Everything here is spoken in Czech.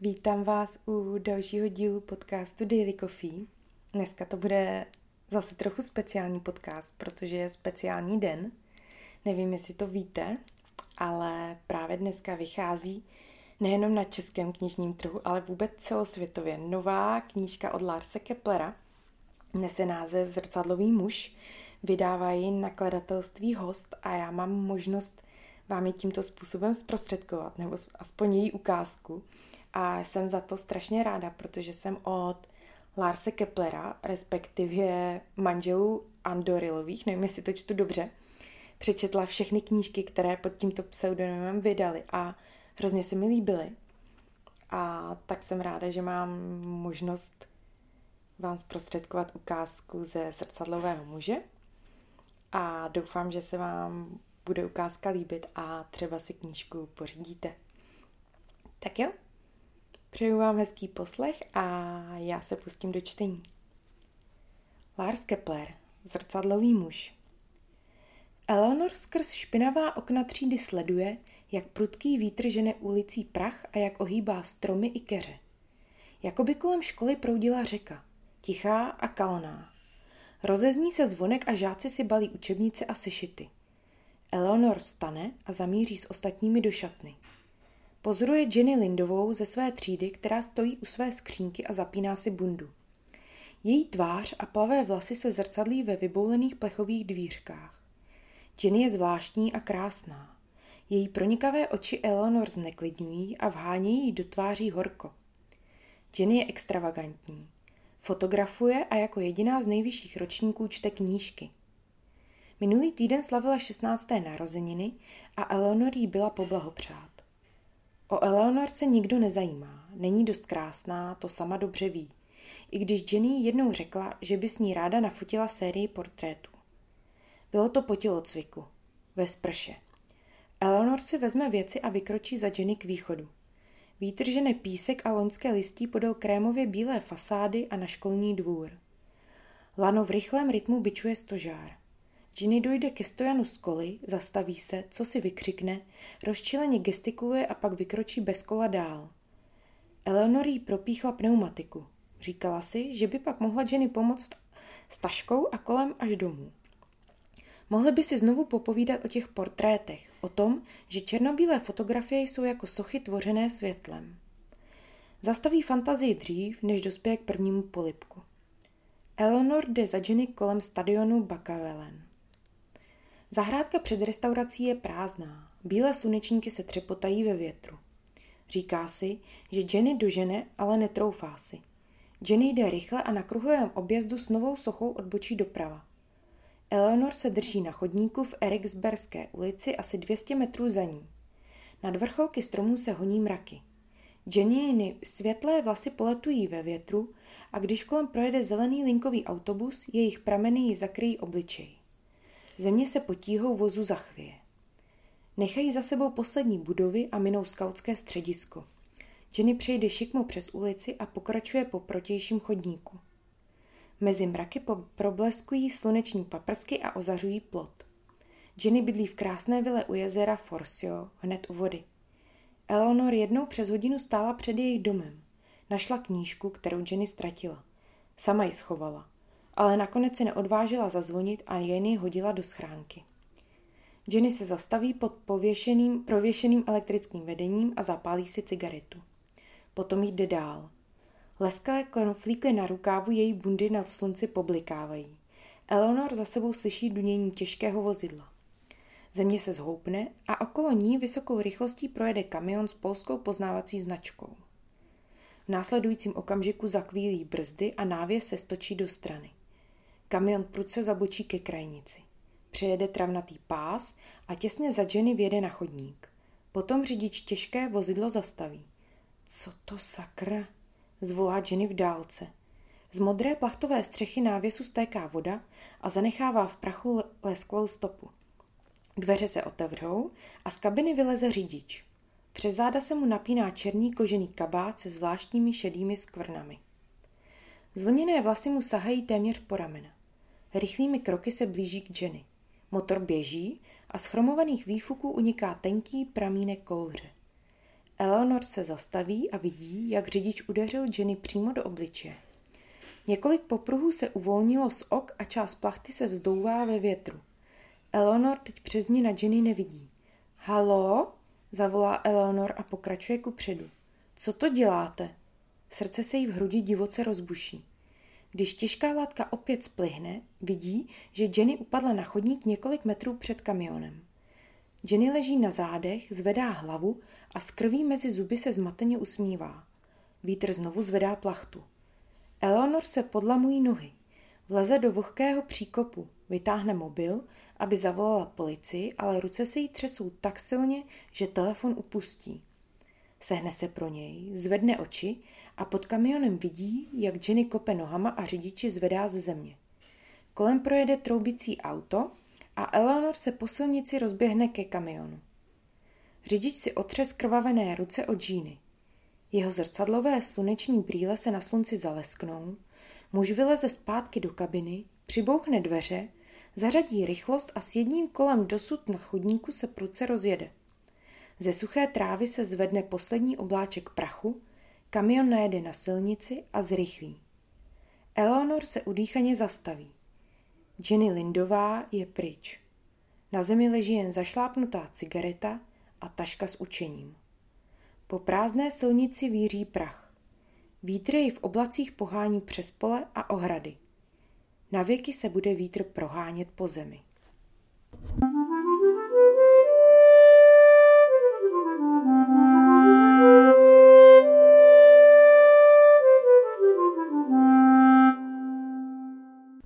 Vítám vás u dalšího dílu podcastu Daily Coffee. Dneska to bude zase trochu speciální podcast, protože je speciální den. Nevím, jestli to víte, ale právě dneska vychází nejenom na českém knižním trhu, ale vůbec celosvětově nová knížka od Larse Keplera. Nese název Zrcadlový muž. Vydává ji nakladatelství Host a já mám možnost vám ji tímto způsobem zprostředkovat, nebo aspoň její ukázku. A jsem za to strašně ráda, protože jsem od Larse Keplera, respektive manželů Andorilových, nevím, jestli to čtu dobře, přečetla všechny knížky, které pod tímto pseudonymem vydali a hrozně se mi líbily. A tak jsem ráda, že mám možnost vám zprostředkovat ukázku ze srdcadlového muže a doufám, že se vám bude ukázka líbit a třeba si knížku pořídíte. Tak jo, přeju vám hezký poslech a já se pustím do čtení. Lars Kepler, zrcadlový muž. Eleanor skrz špinavá okna třídy sleduje, jak prudký vítr žene ulicí prach a jak ohýbá stromy i keře. Jakoby kolem školy proudila řeka, tichá a kalná. Rozezní se zvonek a žáci si balí učebnice a sešity. Eleanor vstane a zamíří s ostatními do šatny. Pozoruje Jenny Lindovou ze své třídy, která stojí u své skřínky a zapíná si bundu. Její tvář a plavé vlasy se zrcadlí ve vyboulených plechových dvířkách. Jenny je zvláštní a krásná. Její pronikavé oči Eleanor zneklidňují a vhánějí jí do tváří horko. Jenny je extravagantní. Fotografuje a jako jediná z nejvyšších ročníků čte knížky. Minulý týden slavila 16. narozeniny a Eleanor jí byla poblahopřát. O Eleanor se nikdo nezajímá, není dost krásná, to sama dobře ví. I když Jenny jednou řekla, že by s ní ráda nafotila sérii portrétů. Bylo to po tělocviku, ve sprše. Eleanor si vezme věci a vykročí za Jenny k východu. Vítr žene písek a loňské listí podél krémově bílé fasády a na školní dvůr. Lano v rychlém rytmu bičuje stožár. Ginny dojde ke stojanu z koly, zastaví se, co si vykřikne, rozčileně gestikuluje a pak vykročí bez kola dál. Eleanor jí propíchla pneumatiku. Říkala si, že by pak mohla Jenny pomoct s taškou a kolem až domů. Mohli by si znovu popovídat o těch portrétech, o tom, že černobílé fotografie jsou jako sochy tvořené světlem. Zastaví fantazii dřív, než dospěje k prvnímu polipku. Eleanor jde za Jenny kolem stadionu Bakavelen. Zahrádka před restaurací je prázdná. Bílé slunečníky se třepotají ve větru. Říká si, že Jenny dožene, ale netroufá si. Jenny jde rychle a na kruhovém objezdu s novou sochou odbočí doprava. Eleanor se drží na chodníku v Eriksberské ulici asi 200 metrů za ní. Nad vrcholky stromů se honí mraky. Jenny světlé vlasy poletují ve větru a když kolem projede zelený linkový autobus, jejich prameny ji zakryjí obličej. Země se potíhou vozu zachvěje. Nechají za sebou poslední budovy a minou skautské středisko. Jenny přejde šikmo přes ulici a pokračuje po protějším chodníku. Mezi mraky probleskují sluneční paprsky a ozařují plot. Jenny bydlí v krásné vile u jezera Forsio, hned u vody. Eleanor jednou přes hodinu stála před jejich domem. Našla knížku, kterou Jenny ztratila. Sama ji schovala ale nakonec se neodvážila zazvonit a jen hodila do schránky. Jenny se zastaví pod pověšeným, prověšeným elektrickým vedením a zapálí si cigaretu. Potom jde dál. Lesklé klonoflíky na rukávu její bundy na slunci poblikávají. Eleanor za sebou slyší dunění těžkého vozidla. Země se zhoupne a okolo ní vysokou rychlostí projede kamion s polskou poznávací značkou. V následujícím okamžiku zakvílí brzdy a návěs se stočí do strany. Kamion prudce zabočí ke krajnici. Přejede travnatý pás a těsně za Jenny vjede na chodník. Potom řidič těžké vozidlo zastaví. Co to sakra? Zvolá Jenny v dálce. Z modré plachtové střechy návěsu stéká voda a zanechává v prachu lesklou stopu. Dveře se otevřou a z kabiny vyleze řidič. Přes záda se mu napíná černý kožený kabát se zvláštními šedými skvrnami. Zvlněné vlasy mu sahají téměř po ramena. Rychlými kroky se blíží k Jenny. Motor běží a z chromovaných výfuků uniká tenký pramínek kouře. Eleanor se zastaví a vidí, jak řidič udeřil Jenny přímo do obličeje. Několik popruhů se uvolnilo z ok a část plachty se vzdouvá ve větru. Eleanor teď přes ní na Jenny nevidí. Halo? Zavolá Eleanor a pokračuje ku předu. Co to děláte? Srdce se jí v hrudi divoce rozbuší. Když těžká látka opět splihne, vidí, že Jenny upadla na chodník několik metrů před kamionem. Jenny leží na zádech, zvedá hlavu a s krví mezi zuby se zmateně usmívá. Vítr znovu zvedá plachtu. Eleanor se podlamují nohy. Vleze do vlhkého příkopu, vytáhne mobil, aby zavolala policii, ale ruce se jí třesou tak silně, že telefon upustí. Sehne se pro něj, zvedne oči a pod kamionem vidí, jak Jenny kope nohama a řidiči zvedá ze země. Kolem projede troubicí auto a Eleanor se po silnici rozběhne ke kamionu. Řidič si otře skrvavené ruce od džíny. Jeho zrcadlové sluneční brýle se na slunci zalesknou, muž vyleze zpátky do kabiny, přibouchne dveře, zařadí rychlost a s jedním kolem dosud na chodníku se pruce rozjede. Ze suché trávy se zvedne poslední obláček prachu, kamion najede na silnici a zrychlí. Eleanor se udýchaně zastaví. Jenny Lindová je pryč. Na zemi leží jen zašlápnutá cigareta a taška s učením. Po prázdné silnici víří prach. Vítr ji v oblacích pohání přes pole a ohrady. Na věky se bude vítr prohánět po zemi. you